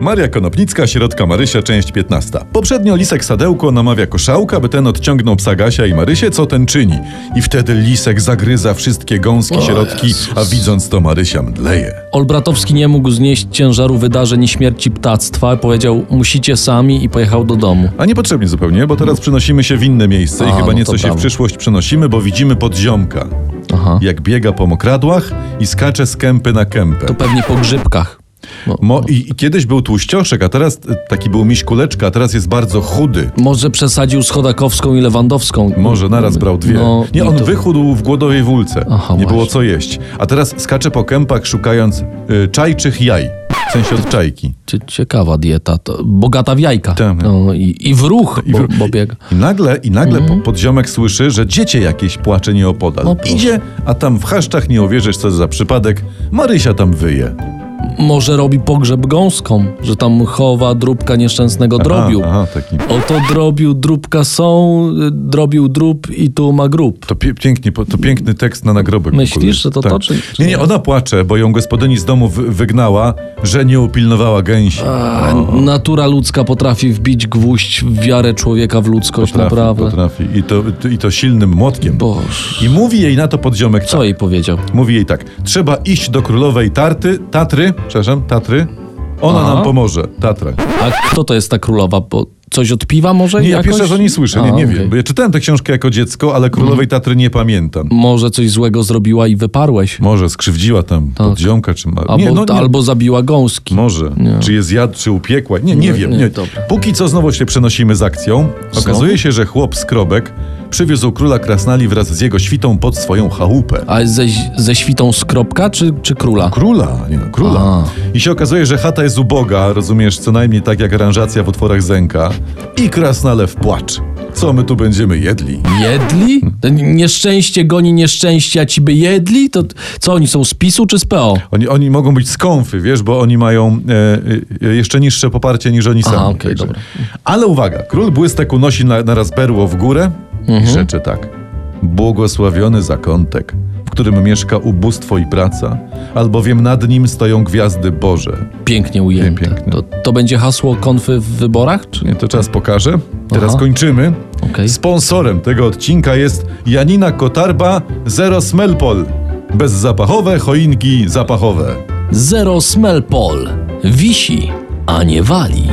Maria Konopnicka, środka Marysia, część 15. Poprzednio Lisek Sadełko namawia koszałka, by ten odciągnął psa Gasia i Marysię, co ten czyni. I wtedy Lisek zagryza wszystkie gąski O środki, Jezus. a widząc to Marysia mdleje. Olbratowski nie mógł znieść ciężaru wydarzeń i śmierci ptactwa. Powiedział, musicie sami i pojechał do domu. A niepotrzebnie zupełnie, bo teraz przenosimy się w inne miejsce i A, chyba no nieco się w przyszłość przenosimy, bo widzimy podziomka. Aha. Jak biega po mokradłach i skacze z kępy na kępę. To pewnie po grzybkach. Bo, Mo, i, I kiedyś był tłuścioszek, a teraz e, taki był miś kuleczka, a teraz jest bardzo chudy. Może przesadził z Chodakowską i Lewandowską. Może naraz brał dwie. No, nie, i on to- wychudł w głodowej wólce. Aha, nie było właśnie. co jeść. A teraz skacze po kępach szukając y, czajczych jaj. W sensie od czajki. Cie- Ciekawa dieta. To bogata w jajka. Tak. No, i, I w ruch, I, bo, w- bo biega. I nagle, i nagle po, podziomek słyszy, że dziecię jakieś płacze nieopodal. O, proszę. Idzie, a tam w chaszczach nie uwierzysz, co za przypadek. Marysia tam wyje. Może robi pogrzeb gąską, że tam chowa drób nieszczęsnego drobiu. Aha, aha, taki. Oto drobił dróbka są, y, drobił drób i tu ma grób. To pie, pięknie, to piękny tekst na nagrobek. Myślisz, że to to, czy- czy Nie, nie, ona płacze, bo ją gospodyni z domu wy, wygnała, że nie upilnowała gęsi. A, natura ludzka potrafi wbić gwóźdź w wiarę człowieka w ludzkość, Potrafi, naprawdę. potrafi. I to, I to silnym młotkiem. Boż. I mówi jej na to podziomek Co tak. jej powiedział? Mówi jej tak. Trzeba iść do królowej Tarty, Tatry, przepraszam, Tatry. Ona Aha. nam pomoże. Tatra. A kto to jest ta królowa? Bo coś od piwa może Nie, ja jakoś? pierwszy raz o niej słyszę, nie, nie okej. wiem. Bo ja czytałem tę książkę jako dziecko, ale królowej Tatry nie pamiętam. Może coś złego zrobiła i wyparłeś. Może skrzywdziła tam podziomka, czy ma... Albo, nie, no, nie. albo zabiła gąski. Może. Nie. Czy je zjadł, czy upiekła? Nie, nie Nie, wiem. nie, dobra. Póki co znowu się przenosimy z akcją. Okazuje się, że chłop z Krobek przywiózł króla Krasnali wraz z jego świtą pod swoją chałupę. A ze, ze świtą skropka czy, czy króla? Króla, nie no, króla. A. I się okazuje, że chata jest uboga, rozumiesz, co najmniej tak jak aranżacja w utworach Zenka. I krasnale w płacz. Co my tu będziemy jedli? Jedli? Nieszczęście goni nieszczęście, a ci by jedli? To co, oni są z PiSu czy z PO? Oni, oni mogą być skąfy, wiesz, bo oni mają e, e, jeszcze niższe poparcie niż oni Aha, sami. Ale uwaga, król błystek unosi na, naraz berło w górę Mhm. i rzeczy tak. Błogosławiony zakątek, w którym mieszka ubóstwo i praca, albowiem nad nim stoją gwiazdy Boże. Pięknie ujęte. Piękne. To, to będzie hasło konfy w wyborach? Czy... Nie, to czas pokażę. Teraz Aha. kończymy. Okej. Sponsorem tego odcinka jest Janina Kotarba Zero Smelpol. Bezzapachowe choinki zapachowe. Zero smell pol. Wisi, a nie wali.